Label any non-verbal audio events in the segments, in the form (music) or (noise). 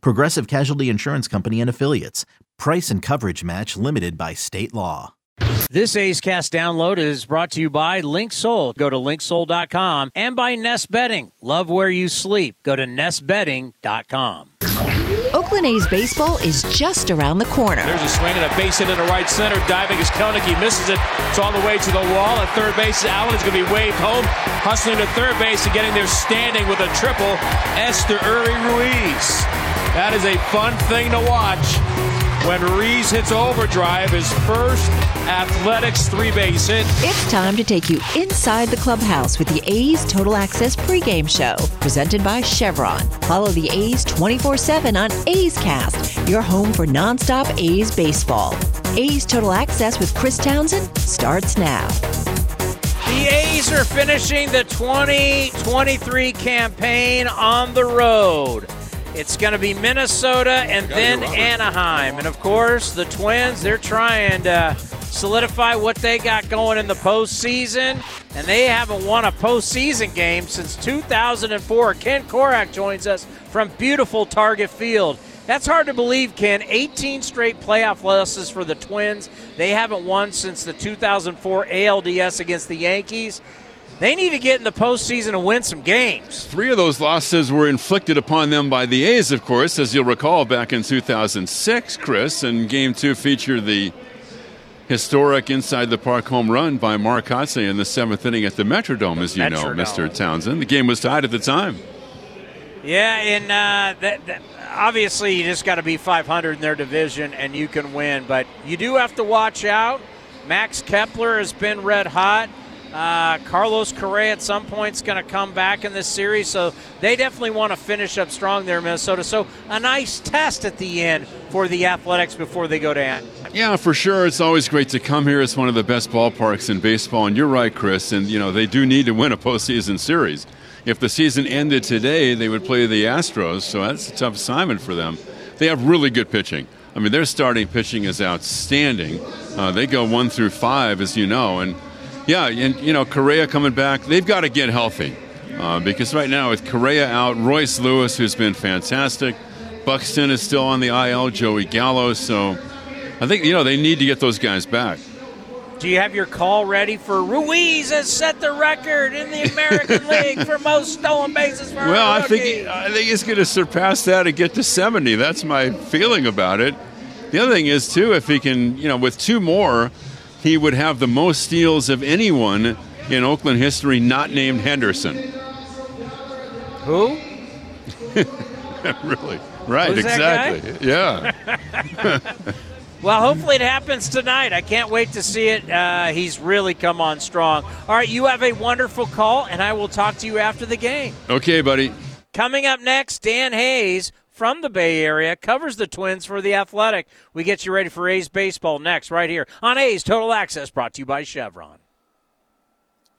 Progressive Casualty Insurance Company and Affiliates. Price and coverage match limited by state law. This A's Cast download is brought to you by LinkSoul. Go to linksoul.com and by Nest Bedding. Love where you sleep. Go to nestbedding.com. Oakland A's baseball is just around the corner. There's a swing and a base hit in the right center. Diving is Kelenic. He misses it. It's all the way to the wall. At third base, Allen is going to be waved home. Hustling to third base and getting there standing with a triple. Esteury Ruiz. That is a fun thing to watch when Reese hits overdrive, his first athletics three base hit. It's time to take you inside the clubhouse with the A's Total Access pregame show, presented by Chevron. Follow the A's 24 7 on A's Cast, your home for nonstop A's baseball. A's Total Access with Chris Townsend starts now. The A's are finishing the 2023 campaign on the road. It's going to be Minnesota and then Anaheim. And of course, the Twins, they're trying to solidify what they got going in the postseason. And they haven't won a postseason game since 2004. Ken Korach joins us from beautiful Target Field. That's hard to believe, Ken. 18 straight playoff losses for the Twins. They haven't won since the 2004 ALDS against the Yankees. They need to get in the postseason and win some games. Three of those losses were inflicted upon them by the A's, of course, as you'll recall back in 2006, Chris, and game two featured the historic inside the park home run by Mark Kotsay in the seventh inning at the Metrodome, as you Metrodome. know, Mr. Townsend. The game was tied at the time. Yeah, and uh, that, that, obviously you just got to be 500 in their division and you can win. But you do have to watch out. Max Kepler has been red hot. Uh, Carlos Correa at some point is going to come back in this series, so they definitely want to finish up strong there, Minnesota. So a nice test at the end for the Athletics before they go to end. Yeah, for sure. It's always great to come here. It's one of the best ballparks in baseball, and you're right, Chris. And you know they do need to win a postseason series. If the season ended today, they would play the Astros, so that's a tough assignment for them. They have really good pitching. I mean, their starting pitching is outstanding. Uh, they go one through five, as you know, and yeah, and you know Correa coming back, they've got to get healthy uh, because right now with Correa out, Royce Lewis, who's been fantastic, Buxton is still on the IL, Joey Gallo, so I think you know they need to get those guys back. Do you have your call ready for Ruiz has set the record in the American (laughs) League for most stolen bases for Well, I think I think he's going to surpass that and get to 70. That's my feeling about it. The other thing is too, if he can, you know, with two more, he would have the most steals of anyone in Oakland history not named Henderson. (laughs) Who? (laughs) really? Right, Who's exactly. Yeah. (laughs) Well, hopefully it happens tonight. I can't wait to see it. Uh, he's really come on strong. All right, you have a wonderful call, and I will talk to you after the game. okay, buddy. Coming up next, Dan Hayes from the Bay Area covers the Twins for the Athletic. We get you ready for A's baseball next, right here on A's Total Access, brought to you by Chevron.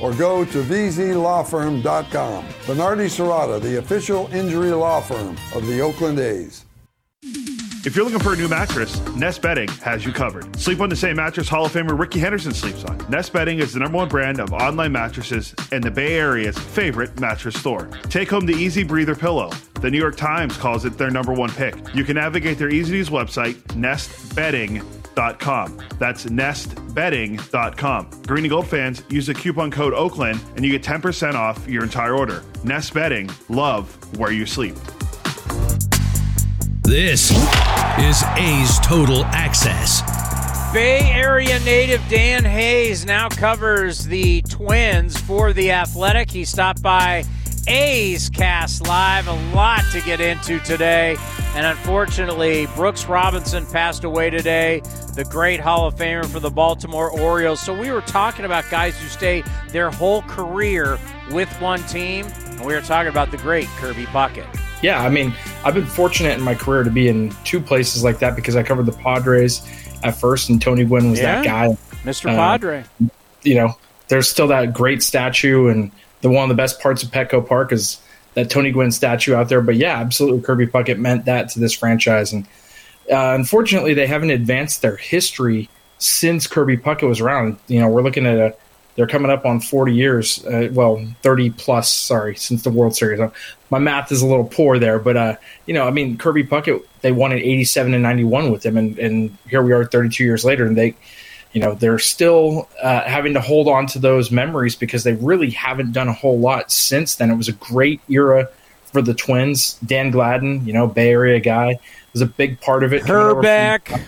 or go to vzlawfirm.com. Venardi Zurada, the official injury law firm of the Oakland A's. If you're looking for a new mattress, Nest Bedding has you covered. Sleep on the same mattress Hall of Famer Rickey Henderson sleeps on. Nest Bedding is the number one brand of online mattresses and the Bay Area's favorite mattress store. Take home the Easy Breather pillow. The New York Times calls it their number one pick. You can navigate their easy to use website, nestbedding.com. That's nestbedding.com. Green and Gold fans, use the coupon code Oakland and you get 10% off your entire order. Nest Bedding, love where you sleep. This is A's Total Access. Bay Area native Dan Hayes now covers the Twins for The Athletic. He stopped by A's Cast Live. A lot to get into today. And unfortunately, Brooks Robinson passed away today, the great Hall of Famer for the Baltimore Orioles. So we were talking about guys who stay their whole career with one team. And we were talking about the great Kirby Puckett. Yeah, I mean, I've been fortunate in my career to be in two places like that because I covered the Padres at first, and Tony Gwynn was Yeah. that guy. Mr. Uh, Padre. You know, there's still that great statue, and the one of the best parts of Petco Park is that Tony Gwynn statue out there. But yeah, absolutely, Kirby Puckett meant that to this franchise, and uh, unfortunately, they haven't advanced their history since Kirby Puckett was around. You know, we're looking at a they're coming up on 40 years, uh, well, 30 plus, sorry, since the World Series. Uh, My math is a little poor there, but uh, you know, I mean, Kirby Puckett, they won in 87 and 91 with him, and, and here we are 32 years later, and they, you know, they're still uh, having to hold on to those memories because they really haven't done a whole lot since then. It was a great era for the Twins. Dan Gladden, you know, Bay Area guy, was a big part of it. over from- Hrbek,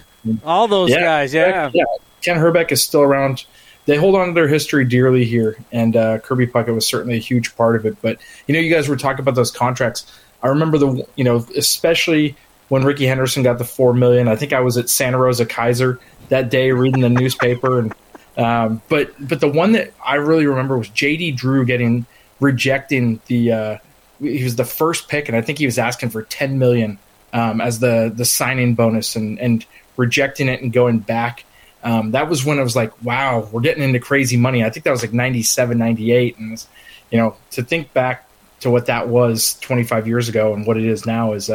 all those guys, yeah. yeah. Ken Hrbek is still around. They hold on to their history dearly here, and uh, Kirby Puckett was certainly a huge part of it. But you know, you guys were talking about those contracts. I remember the you know, especially when Rickey Henderson got the four million. I think I was at Santa Rosa Kaiser that day reading the newspaper, and um, but but the one that I really remember was JD Drew getting rejecting the. Uh, he was the first pick, and I think he was asking for ten million um, as the the signing bonus, and and rejecting it and going back. Um, that was when I was like, wow, we're getting into crazy money. I think that was like 97, 98. And, you know, to think back to what that was 25 years ago and what it is now is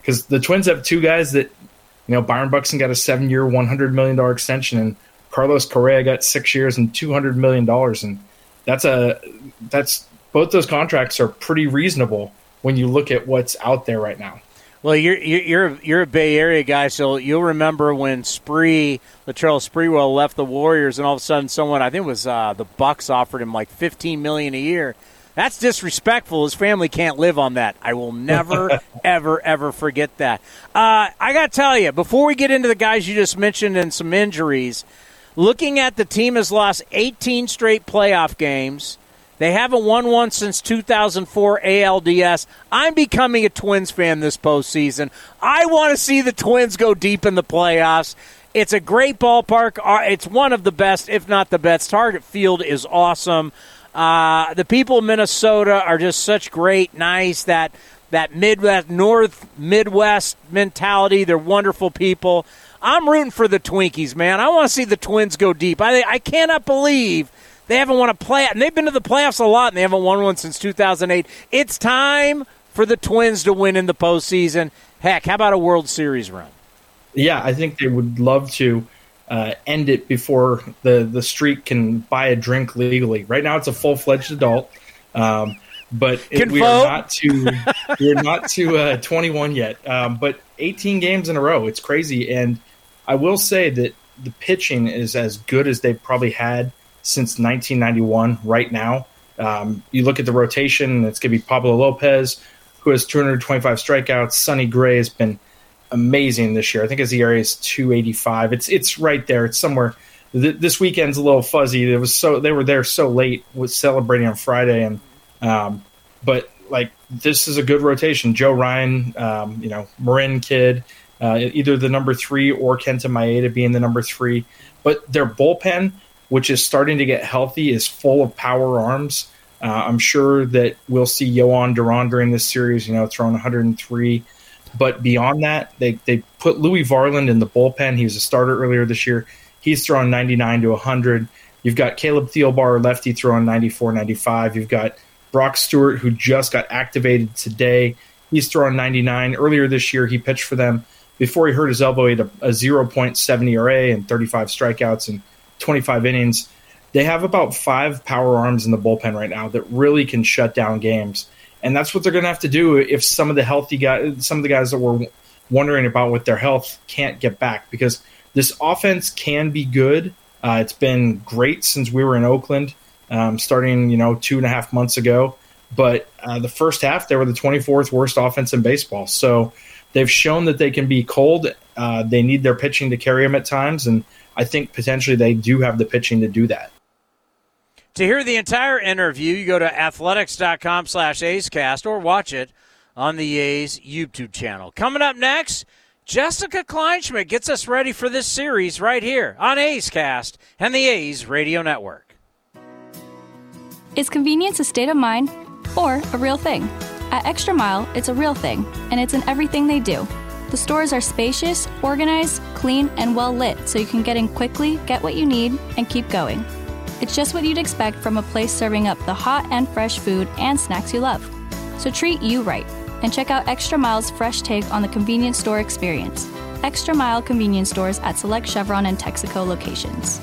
because the Twins have two guys that, you know, Byron Buxton got a seven year, $100 million extension, and Carlos Correa got six years and $200 million. And that's a, that's, both those contracts are pretty reasonable when you look at what's out there right now. Well, you're you're you're a Bay Area guy, so you'll remember when Spree Latrell Sprewell left the Warriors, and all of a sudden, someone I think it was uh, the Bucks offered him like fifteen million a year. That's disrespectful. His family can't live on that. I will never, (laughs) ever, ever forget that. Uh, I got to tell you, before we get into the guys you just mentioned and some injuries, looking at the team has lost 18 straight playoff games. They haven't won one since 2004 ALDS. I'm becoming a Twins fan this postseason. I want to see the Twins go deep in the playoffs. It's a great ballpark. Uh, It's one of the best, if not the best. Target Field is awesome. Uh, the people of Minnesota are just such great, nice that that Midwest, North Midwest mentality. They're wonderful people. I'm rooting for the Twinkies, man. I want to see the Twins go deep. I I cannot believe they haven't won a play, and they've been to the playoffs a lot, and they haven't won one since 2008. It's time for the Twins to win in the postseason. Heck, how about a World Series run? Yeah, I think they would love to uh, end it before the the street can buy a drink legally. Right now, it's a full fledged adult, um, but it, we are not to we are not to uh, 21 yet. Um, but 18 games in a row, it's crazy. And I will say that the pitching is as good as they've probably had since 1991. Right now, um, you look at the rotation, it's going to be Pablo Lopez, who has 225 strikeouts. Sonny Gray has been amazing this year. I think his ERA is 285. It's it's right there. It's somewhere. Th- this weekend's a little fuzzy. It was so they were there so late with celebrating on Friday, and um, but like this is a good rotation. Joe Ryan, um, you know, Marin kid, uh, either the number three or Kenta Maeda being the number three. But their bullpen, which is starting to get healthy, is full of power arms. Uh, I'm sure that we'll see Jhoan Duran during this series, you know, throwing 103. But beyond that, they, they put Louis Varland in the bullpen. He was a starter earlier this year. He's throwing 99 to 100. You've got Caleb Thielbar, lefty, throwing 94, 95. You've got Brock Stewart, who just got activated today. He's throwing 99. Earlier this year, he pitched for them before he hurt his elbow, he had a, a 0.7 ERA and 35 strikeouts and 25 innings. They have about five power arms in the bullpen right now that really can shut down games, and that's what they're going to have to do if some of the healthy guys, some of the guys that were wondering about with their health can't get back because this offense can be good. Uh, it's been great since we were in Oakland, um, starting you know two and a half months ago. But uh, the first half, they were the 24th worst offense in baseball. So they've shown that they can be cold. Uh, they need their pitching to carry them at times, and I think potentially they do have the pitching to do that. To hear the entire interview, you go to athletics.com slash acecast or watch it on the A's YouTube channel. Coming up next, Jessica Kleinschmidt gets us ready for this series right here on A's Cast and the A's Radio Network. Is convenience a state of mind or a real thing? At Extra Mile, it's a real thing, and it's in everything they do. The stores are spacious, organized, clean, and well lit so you can get in quickly, get what you need, and keep going. It's just what you'd expect from a place serving up the hot and fresh food and snacks you love. So treat you right and check out Extra Mile's fresh take on the convenience store experience. Extra Mile convenience stores at select Chevron and Texaco locations.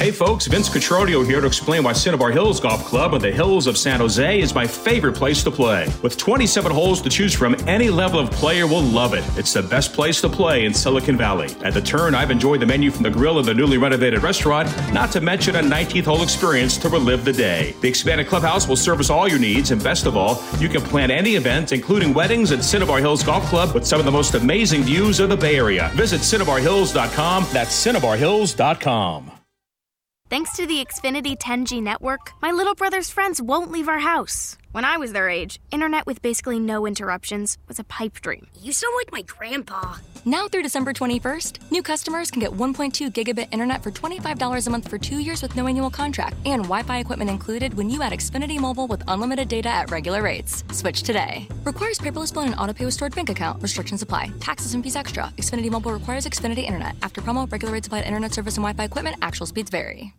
Hey folks, Vince Cotroneo here to explain why Cinnabar Hills Golf Club on the hills of San Jose is my favorite place to play. With 27 holes to choose from, any level of player will love it. It's the best place to play in Silicon Valley. At the turn, I've enjoyed the menu from the grill of the newly renovated restaurant, not to mention a 19th hole experience to relive the day. The expanded clubhouse will service all your needs, and best of all, you can plan any event, including weddings at Cinnabar Hills Golf Club with some of the most amazing views of the Bay Area. Visit CinnabarHills.com. That's CinnabarHills.com. Thanks to the Xfinity 10G network, my little brother's friends won't leave our house. When I was their age, internet with basically no interruptions was a pipe dream. You sound like my grandpa. Now through December 21st, new customers can get 1.2 gigabit internet for $25 a month for two years with no annual contract and Wi Fi equipment included when you add Xfinity Mobile with unlimited data at regular rates. Switch today. Requires paperless bill and autopay with stored bank account. Restrictions apply. Taxes and fees extra. Xfinity Mobile requires Xfinity Internet. After promo, regular rates applied internet service and Wi Fi equipment. Actual speeds vary.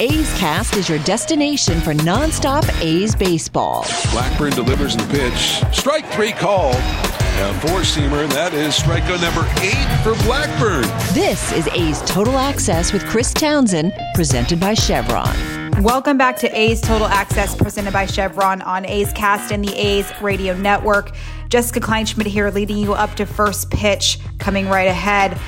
A's Cast is your destination for nonstop A's baseball. Blackburn delivers the pitch. Strike three called. A four seamer. That is strikeout number eight for Blackburn. This is A's Total Access with Chris Townsend, presented by Chevron. Welcome back to A's Total Access, presented by Chevron on A's Cast and the A's Radio Network. Jessica Kleinschmidt here, leading you up to first pitch coming right ahead.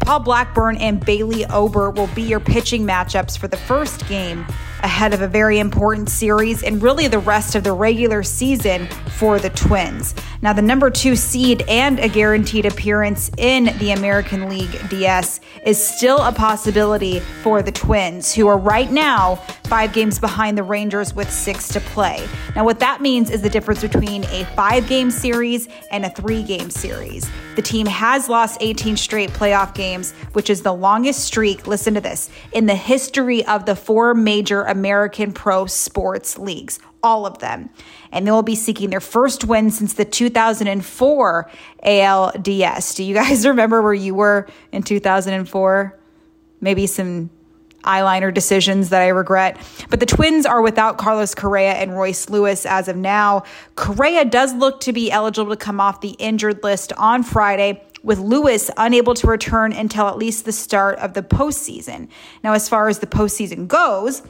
Paul Blackburn and Bailey Ober will be your pitching matchups for the first game ahead of a very important series and really the rest of the regular season for the Twins. Now, the number two seed and a guaranteed appearance in the American League DS is still a possibility for the Twins, who are right now five games behind the Rangers with six to play. Now, what that means is the difference between a five game series and a three game series. The team has lost 18 straight playoff games, which is the longest streak, listen to this, in the history of the four major American pro sports leagues, all of them. And they will be seeking their first win since the 2004 ALDS. Do you guys (laughs) remember where you were in 2004? Maybe some eyeliner decisions that I regret. But the Twins are without Carlos Correa and Royce Lewis as of now. Correa does look to be eligible to come off the injured list on Friday. With Lewis unable to return until at least the start of the postseason. Now, as far as the postseason goes,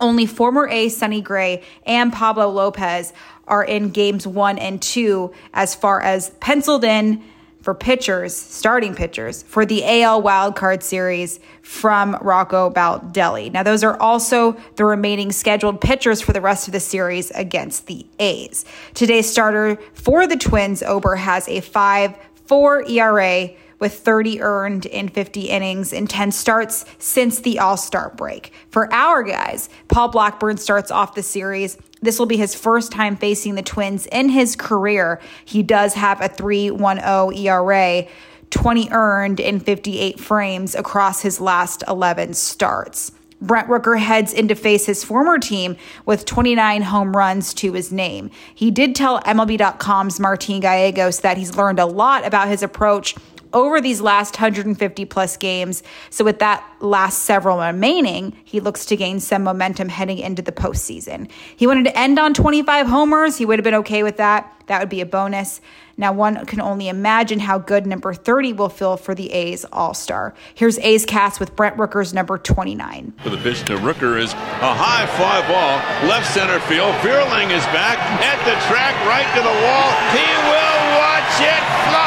only former A Sonny Gray and Pablo Lopez are in games one and two as far as penciled in for pitchers, starting pitchers for the AL wildcard series from Rocco Baldelli. Now, those are also the remaining scheduled pitchers for the rest of the series against the A's. Today's starter for the Twins, Ober, has a 5 4 ERA with 30 earned in 50 innings in 10 starts since the All Star break. For our guys, Paul Blackburn starts off the series. This will be his first time facing the Twins in his career. He does have a 3.10 ERA. 20 earned in 58 frames across his last 11 starts. Brent Rooker heads in to face his former team with 29 home runs to his name. He did tell MLB.com's Martin Gallegos that he's learned a lot about his approach over these last 150 plus games. So, with that last several remaining, he looks to gain some momentum heading into the postseason. He wanted to end on 25 homers. He would have been okay with that. That would be a bonus. Now, one can only imagine how good number 30 will feel for the A's All Star. Here's A's cast with Brent Rooker's number 29. For the pitch to Rooker is a high fly ball, left center field. Vierling is back at the track, right to the wall. He will watch it fly.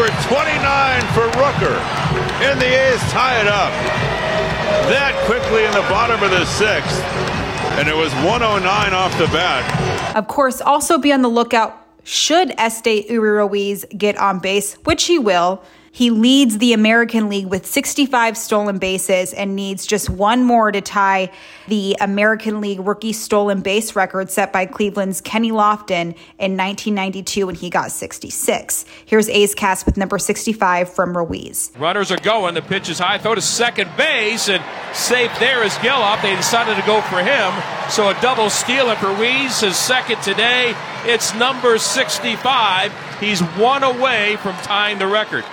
Number 29 for Rooker. And the A's tie it up. That quickly in the bottom of the sixth and it was 109 off the bat. Of course, also be on the lookout should Esteury Ruiz get on base, which he will. He leads the American League with 65 stolen bases and needs just one more to tie the American League rookie stolen base record set by Cleveland's Kenny Lofton in 1992 when he got 66. Here's A's cast with number 65 from Ruiz. Runners are going. The pitch is high. Throw to second base and safe there is Gelof. They decided to go for him. So a double steal and Ruiz is second today. It's number 65. He's one away from tying the record.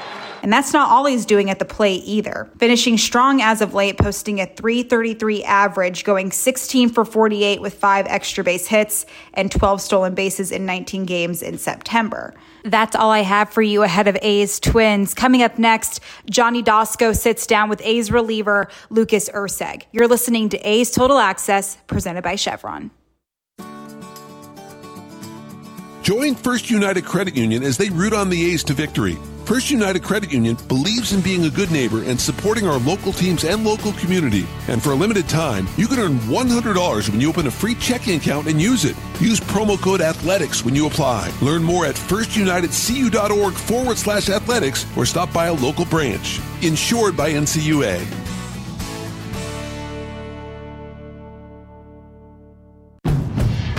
And that's not all he's doing at the plate either. Finishing strong as of late, posting a 333 average, going 16 for 48 with five extra base hits and 12 stolen bases in 19 games in September. That's all I have for you ahead of A's Twins. Coming up next, Johnny Doskow sits down with A's reliever Lucas Erceg. You're listening to A's Total Access, presented by Chevron. Join First United Credit Union as they root on the A's to victory. First United Credit Union believes in being a good neighbor and supporting our local teams and local community. And for a limited time, you can earn $100 when you open a free checking account and use it. Use promo code ATHLETICS when you apply. Learn more at firstunitedcu.org forward slash athletics or stop by a local branch. Insured by NCUA.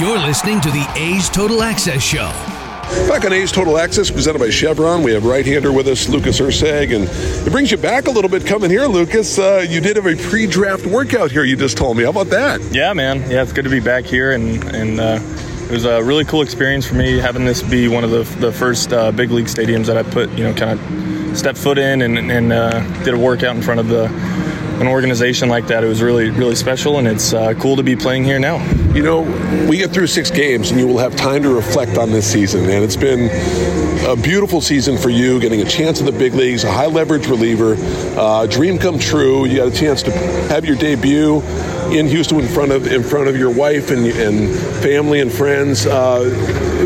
You're listening to the A's Total Access Show. Back on A's Total Access, presented by Chevron, we have right-hander with us, Lucas Erceg, and it brings you back a little bit coming here, Lucas. Uh, you did have a pre-draft workout here. You just told me. How about that? Yeah, man. Yeah, it's good to be back here, and and uh, it was a really cool experience for me having this be one of the the first uh, big league stadiums that I put you know kind of stepped foot in and and uh, did a workout in front of the an organization like that. It was really, really special, and it's uh, cool to be playing here now. You know, we get through six games, and you will have time to reflect on this season. And it's been a beautiful season for you, getting a chance at the big leagues, a high leverage reliever, uh, dream come true. You got a chance to have your debut in Houston in front of in front of your wife and, and family and friends. Uh,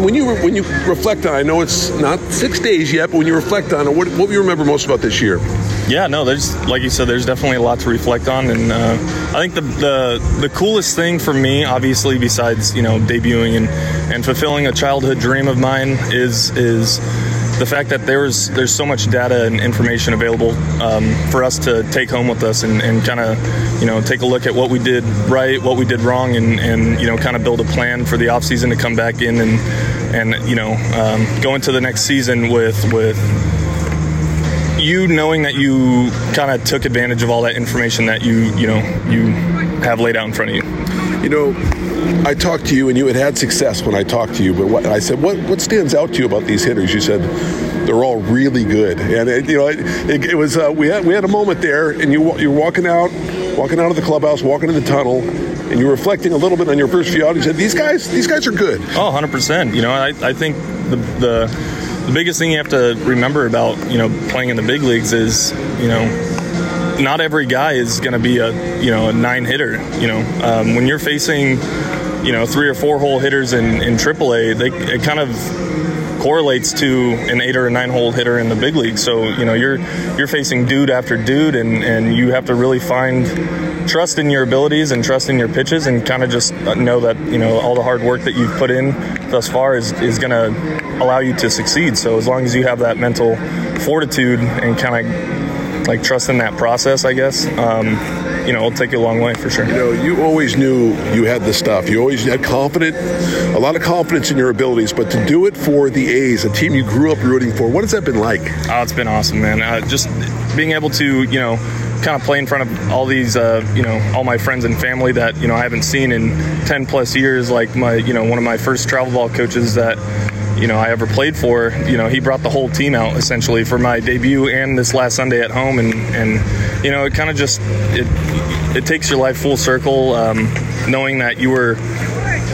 when you when you reflect on, I know it's not six days yet, but when you reflect on it, what, what do you remember most about this year? Yeah, no, there's like you said, there's definitely a lot to reflect on, and uh, I think the, the the coolest thing for me, obviously, besides you know debuting and and fulfilling a childhood dream of mine, is is the fact that there's there's so much data and information available um, for us to take home with us and, and kind of you know take a look at what we did right, what we did wrong, and, and you know kind of build a plan for the offseason to come back in and and you know um, go into the next season with with you knowing that you kind of took advantage of all that information that you you know you have laid out in front of you. You know, I talked to you and you had had success when I talked to you, but what, I said, what, what stands out to you about these hitters? You said they're all really good, and it, you know, it, it, it was uh, we had we had a moment there, and you you're walking out, walking out of the clubhouse, walking in the tunnel, and you're reflecting a little bit on your first few outings. You said these guys, these guys are good. Oh, 100 percent. You know, I, I think the the the biggest thing you have to remember about you know playing in the big leagues is you know not every guy is going to be a you know a nine hitter. You know um, when you're facing you know three or four hole hitters in in AAA, they it kind of correlates to an eight or a nine hole hitter in the big league. So you know you're you're facing dude after dude, and and you have to really find trust in your abilities and trust in your pitches, and kind of just know that you know all the hard work that you've put in thus far is is going to allow you to succeed. So as long as you have that mental fortitude and kind of like trust in that process, I guess. Um, you know, it'll take you a long way for sure. You know, you always knew you had the stuff. You always had confident, a lot of confidence in your abilities. But to do it for the A's, a team you grew up rooting for, what has that been like? Oh, it's been awesome, man. Uh, just being able to, you know, kind of play in front of all these, uh, you know, all my friends and family that you know I haven't seen in 10 plus years. Like my, you know, one of my first travel ball coaches that you know I ever played for. You know, he brought the whole team out essentially for my debut and this last Sunday at home, and and you know it kind of just it it takes your life full circle, um, knowing that you were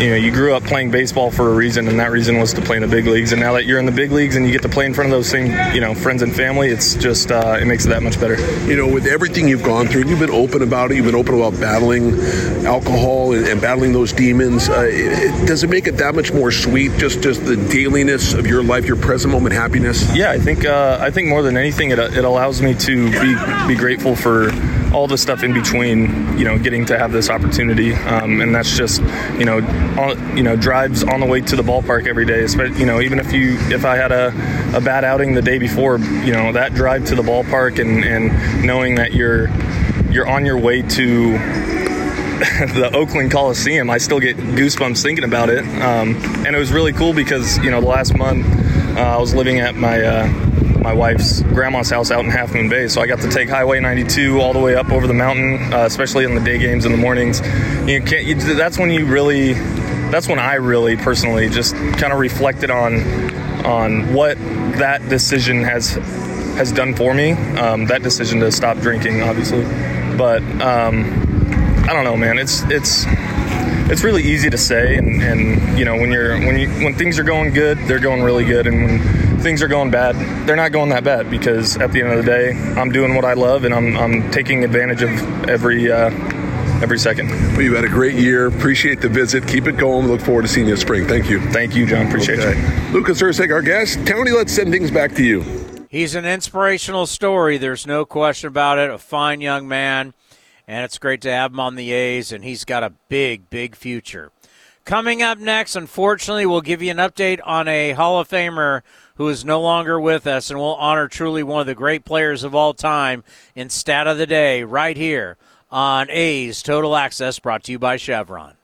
you know, you grew up playing baseball for a reason, and that reason was to play in the big leagues. And now that you're in the big leagues and you get to play in front of those same, you know, friends and family, it's just uh, it makes it that much better. You know, with everything you've gone through, you've been open about it. You've been open about battling alcohol and, and battling those demons. Uh, it, does it make it that much more sweet? Just just the dailiness of your life, your present moment happiness. Yeah, I think uh, I think more than anything, it, it allows me to be be grateful for all the stuff in between, you know, getting to have this opportunity, um, and that's just, you know, on, you know, drives on the way to the ballpark every day. You know, even if you, if I had a, a bad outing the day before, you know, that drive to the ballpark and, and knowing that you're, you're on your way to (laughs) the Oakland Coliseum, I still get goosebumps thinking about it. Um, and it was really cool because you know the last month I was living at my uh, my wife's grandma's house out in Half Moon Bay, so I got to take Highway 92 all the way up over the mountain, uh, especially in the day games in the mornings. You can't. You, that's when you really. That's when I really personally just kind of reflected on on what that decision has has done for me. Um, that decision to stop drinking, obviously, but. Um, I don't know, man. It's it's it's really easy to say, and, and you know when you're when you when things are going good, they're going really good, and when things are going bad, they're not going that bad because at the end of the day, I'm doing what I love, and I'm I'm taking advantage of every. Uh, every second. Well, you had a great year. Appreciate the visit. Keep it going. Look forward to seeing you in spring. Thank you. Thank you, John. Appreciate okay. you. Lucas Erceg, our guest. Tony, let's send things back to you. He's an inspirational story. There's no question about it. A fine young man and it's great to have him on the A's, and he's got a big, big future. Coming up next, unfortunately, we'll give you an update on a Hall of Famer who is no longer with us, and we'll honor truly one of the great players of all time in Stat of the Day right here on A's Total Access, brought to you by Chevron.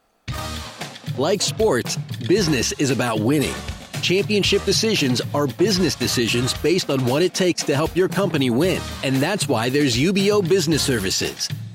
Like sports, business is about winning. Championship decisions are business decisions based on what it takes to help your company win. And that's why there's UBEO Business Services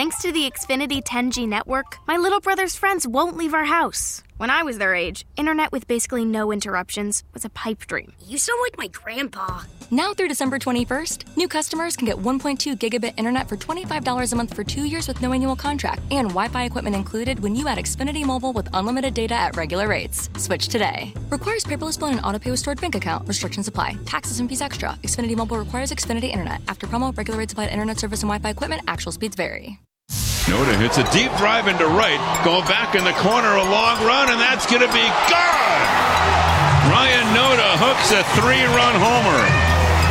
Thanks to the Xfinity 10G network, my little brother's friends won't leave our house. When I was their age, internet with basically no interruptions was a pipe dream. You sound like my grandpa. Now through December 21st, new customers can get 1.2 gigabit internet for $25 a month for two years with no annual contract and Wi Fi equipment included when you add Xfinity Mobile with unlimited data at regular rates. Switch today. Requires paperless bill and auto pay with stored bank account. Restrictions apply. Taxes and fees extra. Xfinity Mobile requires Xfinity Internet. After promo, regular rates applied internet service and Wi Fi equipment. Actual speeds vary. Noda hits a deep drive into right. Going back in the corner, a long run, and that's going to be gone. Ryan Noda hooks a three run homer.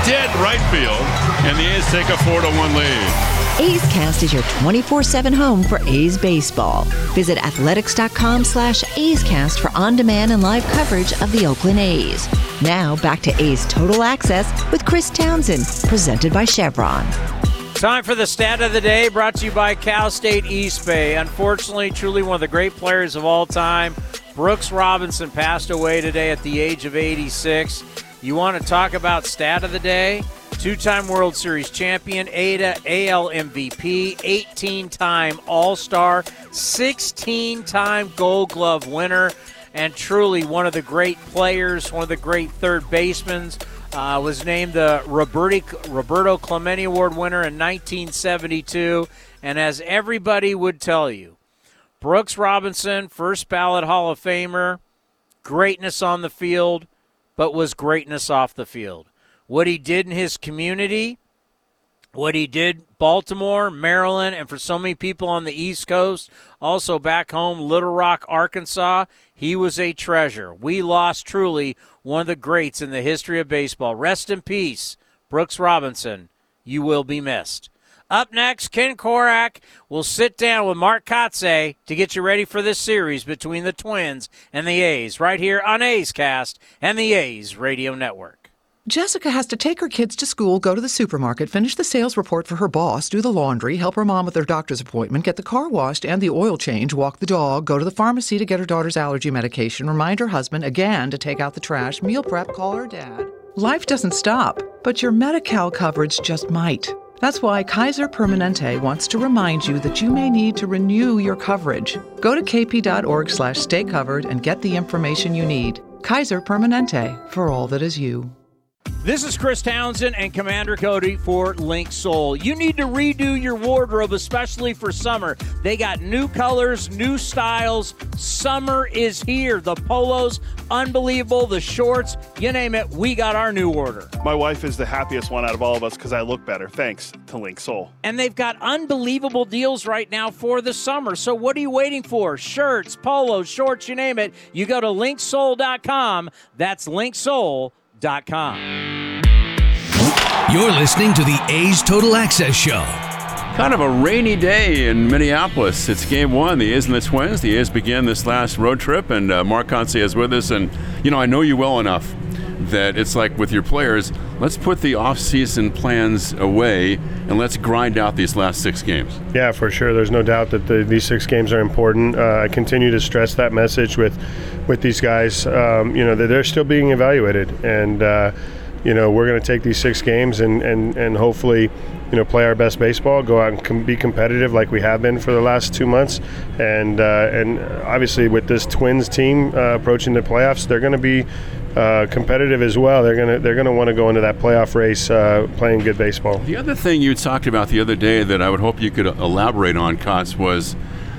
Dead right field, and the A's take a 4 to 1 lead. A's Cast is your 24-7 home for A's baseball. Visit athletics.com slash A's Cast for on-demand and live coverage of the Oakland A's. Now back to A's Total Access with Chris Townsend, presented by Chevron. Time for the stat of the day brought to you by Cal State East Bay. Unfortunately, truly one of the great players of all time Brooks Robinson passed away today at the age of 86. You want to talk about stat of the day? Two time World Series champion, ADA AL MVP, 18 time All Star, 16 time Gold Glove winner, and truly one of the great players, one of the great third basemen. Uh, was named the Roberti, Roberto Clemente Award winner in 1972. And as everybody would tell you, Brooks Robinson, first ballot Hall of Famer, greatness on the field, but was greatness off the field what he did in his community, what he did Baltimore, Maryland, and for so many people on the East Coast, also back home, Little Rock, Arkansas, he was a treasure. We lost truly one of the greats in the history of baseball. Rest in peace, Brooks Robinson. You will be missed. Up next, Ken Korach will sit down with Mark Kotsay to get you ready for this series between the Twins and the A's right here on A's Cast and the A's Radio Network. Jessica has to take her kids to school, go to the supermarket, finish the sales report for her boss, do the laundry, help her mom with her doctor's appointment, get the car washed and the oil change, walk the dog, go to the pharmacy to get her daughter's allergy medication, remind her husband again to take out the trash, meal prep, call her dad. Life doesn't stop, but your Medi-Cal coverage just might. That's why Kaiser Permanente wants to remind you that you may need to renew your coverage. Go to kp.org slash stay covered and get the information you need. Kaiser Permanente, for all that is you. This is Chris Townsend and Commander Cody for Link Soul. You need to redo your wardrobe, especially for summer. They got new colors, new styles. Summer is here. The polos, unbelievable. The shorts, you name it, we got our new order. My wife is the happiest one out of all of us because I look better, thanks to Link Soul. And they've got unbelievable deals right now for the summer. So what are you waiting for? Shirts, polos, shorts, you name it. You go to linksoul.com. That's linksoul.com. You're listening to the A's Total Access Show. Kind of a rainy day in Minneapolis. It's game one. The A's and the Twins. The A's begin this last road trip, and uh, Mark Kotsay is with us. And, you know, I know you well enough that it's like with your players, let's put the off-season plans away and let's grind out these last six games. Yeah, for sure. There's no doubt that the, these six games are important. Uh, I continue to stress that message with with these guys. Um, you know that they're still being evaluated, and uh, you know we're going to take these six games and and and hopefully you know, play our best baseball, go out and com- be competitive like we have been for the last two months, and uh, and obviously with this Twins team uh, approaching the playoffs, they're going to be uh, competitive as well. They're gonna they're gonna want to go into that playoff race uh, playing good baseball. The other thing you talked about the other day that I would hope you could elaborate on, Kotz, was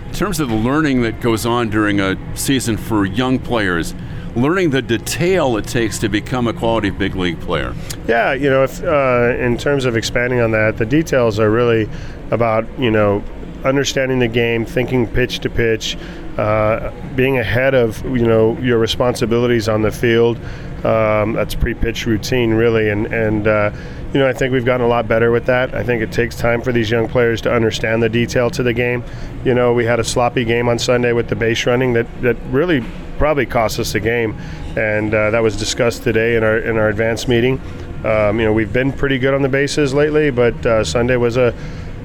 in terms of the learning that goes on during a season for young players learning the detail it takes to become a quality big league player. Yeah, you know, if, uh, in terms of expanding on that, the details are really about you know understanding the game, thinking pitch to pitch, uh, being ahead of you know your responsibilities on the field. Um, that's pre-pitch routine, really, and and uh, you know I think we've gotten a lot better with that. I think it takes time for these young players to understand the detail to the game. You know, we had a sloppy game on Sunday with the base running that that really probably cost us the game, and uh, that was discussed today in our in our advanced meeting. Um, you know, we've been pretty good on the bases lately, but uh, Sunday was a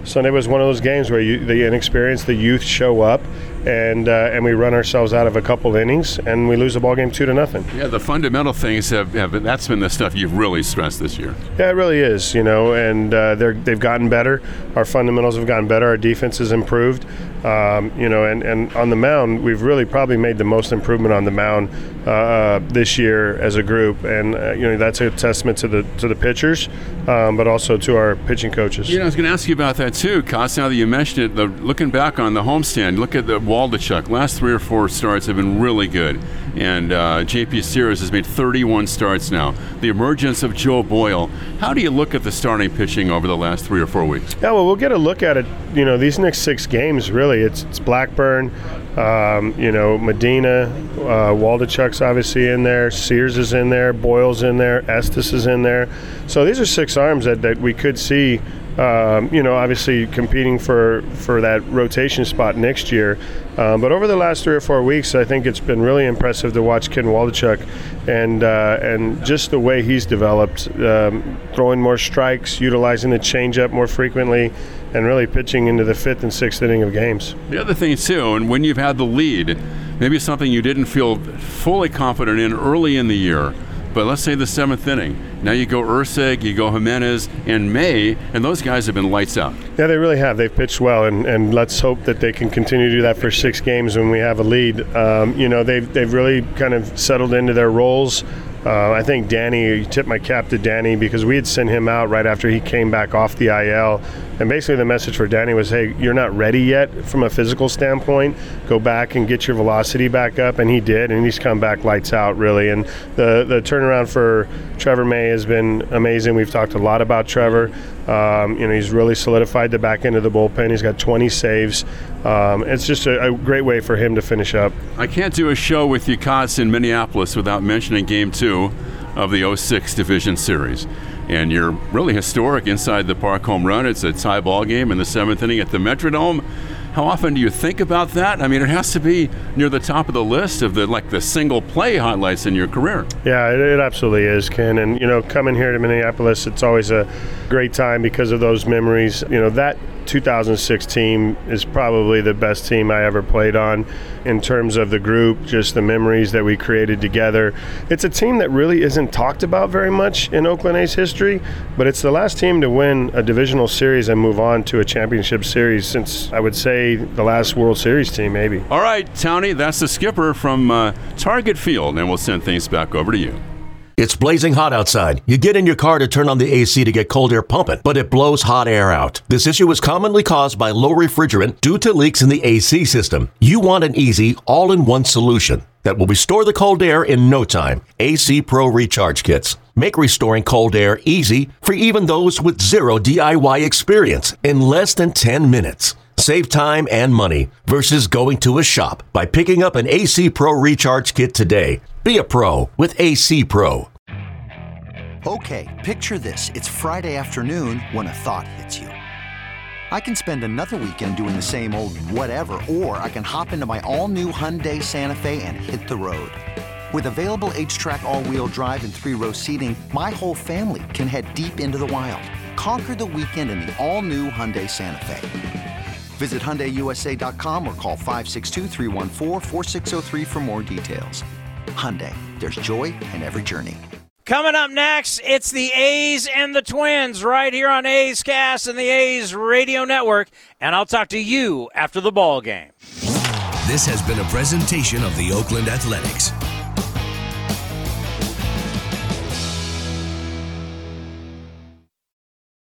Sunday was one of those games where you, the inexperienced, the youth show up, and uh, and we run ourselves out of a couple innings, and we lose the ball game two to nothing. Yeah, the fundamental things have, have that's been the stuff you've really stressed this year. Yeah, it really is. You know, and uh, they're they've gotten better. Our fundamentals have gotten better. Our defense has improved. Um, you know, and, and on the mound, we've really probably made the most improvement on the mound uh, uh this year as a group, and uh, you know that's a testament to the to the pitchers, um, but also to our pitching coaches. You know, I was going to ask you about that too, Kotz. Now that you mentioned it, the, looking back on the homestand, look at the Waldichuk. Last three or four starts have been really good. And uh, JP Sears has made 31 starts now. The emergence of Joe Boyle. How do you look at the starting pitching over the last three or four weeks? Yeah, well, we'll get a look at it. You know, these next six games, really, it's, it's Blackburn, um, you know, Medina, uh, Waldichuk's obviously in there, Sears is in there, Boyle's in there, Estes is in there. So these are six arms that, that we could see um, you know, obviously competing for, for that rotation spot next year. Um, but over the last three or four weeks, I think it's been really impressive to watch Ken Waldichuk and uh, and just the way he's developed, um, throwing more strikes, utilizing the changeup more frequently, and really pitching into the fifth and sixth inning of games. The other thing too, and when you've had the lead maybe something you didn't feel fully confident in early in the year. But let's say the seventh inning. Now you go Erceg, you go Jimenez, and May, and those guys have been lights out. Yeah, they really have. They've pitched well, and, and let's hope that they can continue to do that for six games when we have a lead. Um, you know, they've, they've really kind of settled into their roles. Uh, I think Danny, you tip my cap to Danny because we had sent him out right after he came back off the IL. And basically, the message for Danny was hey, you're not ready yet from a physical standpoint. Go back and get your velocity back up. And he did, and he's come back lights out, really. And the, the turnaround for Trevor May has been amazing. We've talked a lot about Trevor. Um, you know, he's really solidified the back end of the bullpen. He's got 20 saves. Um, it's just a, a, great way for him to finish up. I can't do a show with you, Kots, in Minneapolis without mentioning Game Two of the 06 Division Series. And your really historic inside the park home run. It's a tie ball game in the seventh inning at the Metrodome. How often do you think about that? I mean, it has to be near the top of the list of the like the single play highlights in your career. Yeah, it, it absolutely is, Ken. And you know, coming here to Minneapolis, it's always a great time because of those memories. You know, that 2006 team is probably the best team I ever played on in terms of the group, just the memories that we created together. It's a team that really isn't talked about very much in Oakland A's history, but it's the last team to win a divisional series and move on to a championship series since I would say the last World Series team, maybe. All right, Townie, that's the skipper from uh, Target Field, and we'll send things back over to you. It's blazing hot outside. You get in your car to turn on the AC to get cold air pumping, but it blows hot air out. This issue is commonly caused by low refrigerant due to leaks in the AC system. You want an easy, all in one solution that will restore the cold air in no time. AC Pro Recharge Kits. Make restoring cold air easy for even those with zero DIY experience in less than 10 minutes. Save time and money versus going to a shop by picking up an AC Pro Recharge Kit today. Be a pro with AC Pro. Okay, picture this. It's Friday afternoon when a thought hits you. I can spend another weekend doing the same old whatever, or I can hop into my all new Hyundai Santa Fe and hit the road. With available HTRAC, all wheel drive, and three row seating, my whole family can head deep into the wild. Conquer the weekend in the all new Hyundai Santa Fe. Visit HyundaiUSA.com or call 562 for more details. Hyundai, there's joy in every journey. Coming up next, it's the A's and the Twins right here on A's Cast and the A's Radio Network, and I'll talk to you after the ball game. This has been a presentation of the Oakland Athletics.